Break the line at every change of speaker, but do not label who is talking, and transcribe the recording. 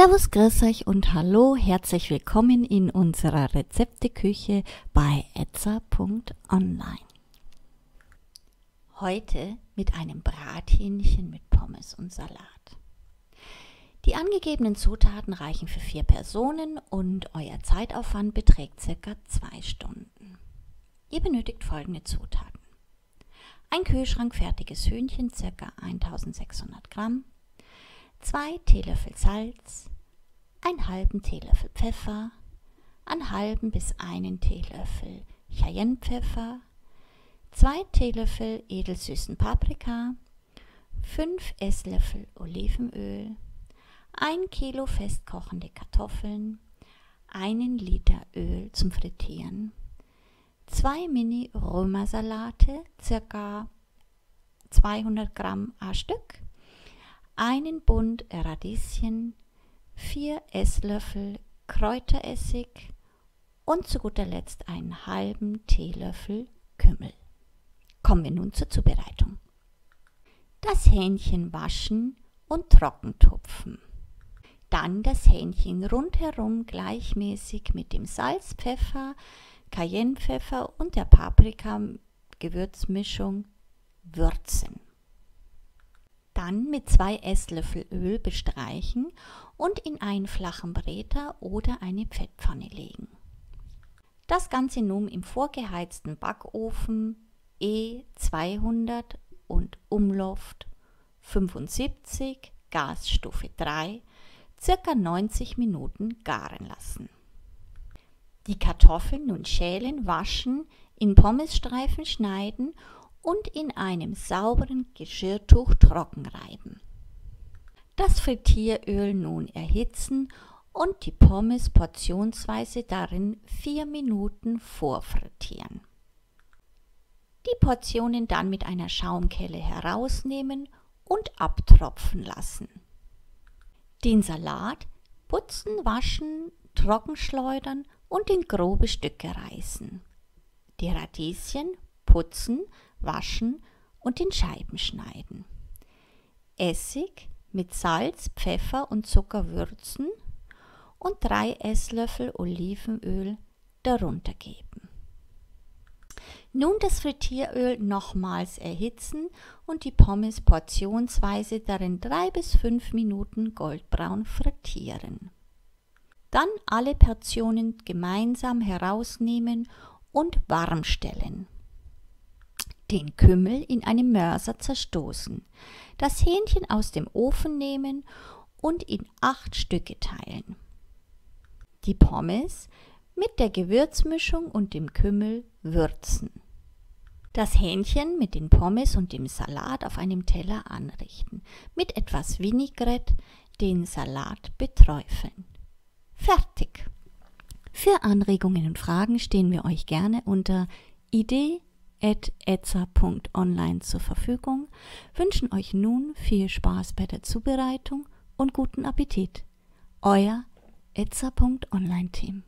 Servus, grüß euch und hallo, herzlich willkommen in unserer Rezepteküche bei etza.online. Heute mit einem Brathähnchen mit Pommes und Salat. Die angegebenen Zutaten reichen für vier Personen und euer Zeitaufwand beträgt circa zwei Stunden. Ihr benötigt folgende Zutaten. Ein Kühlschrank fertiges Hühnchen, circa 1600 Gramm, 2 Teelöffel Salz, einen halben Teelöffel Pfeffer, einen halben bis einen Teelöffel Cayennepfeffer, 2 Teelöffel edelsüßen Paprika, 5 Esslöffel Olivenöl, 1 Kilo festkochende Kartoffeln, 1 Liter Öl zum Frittieren, 2 Mini-Römersalate, circa 200 Gramm a Stück, einen Bund Radieschen, 4 Esslöffel Kräuteressig und zu guter Letzt einen halben Teelöffel Kümmel. Kommen wir nun zur Zubereitung. Das Hähnchen waschen und trockentupfen. Dann das Hähnchen rundherum gleichmäßig mit dem Salz, Pfeffer, Cayennepfeffer und der Paprika-Gewürzmischung würzen. Dann mit zwei Esslöffel Öl bestreichen und in einen flachen Bräter oder eine Fettpfanne legen. Das Ganze nun im vorgeheizten Backofen E200 und Umluft 75, Gasstufe 3, circa 90 Minuten garen lassen. Die Kartoffeln nun schälen, waschen, in Pommesstreifen schneiden und in einem sauberen Geschirrtuch trocken reiben. Das Frittieröl nun erhitzen und die Pommes portionsweise darin 4 Minuten vorfrittieren. Die Portionen dann mit einer Schaumkelle herausnehmen und abtropfen lassen. Den Salat putzen, waschen, trockenschleudern und in grobe Stücke reißen. Die Radieschen putzen, waschen und in Scheiben schneiden. Essig mit Salz, Pfeffer und Zucker würzen und drei Esslöffel Olivenöl darunter geben. Nun das Frittieröl nochmals erhitzen und die Pommes portionsweise darin drei bis fünf Minuten goldbraun frittieren. Dann alle Portionen gemeinsam herausnehmen und warm stellen den Kümmel in einem Mörser zerstoßen, das Hähnchen aus dem Ofen nehmen und in acht Stücke teilen. Die Pommes mit der Gewürzmischung und dem Kümmel würzen. Das Hähnchen mit den Pommes und dem Salat auf einem Teller anrichten, mit etwas Vinaigrette den Salat beträufeln. Fertig! Für Anregungen und Fragen stehen wir euch gerne unter idee etza.online zur Verfügung, wünschen euch nun viel Spaß bei der Zubereitung und guten Appetit. Euer etza.online Team.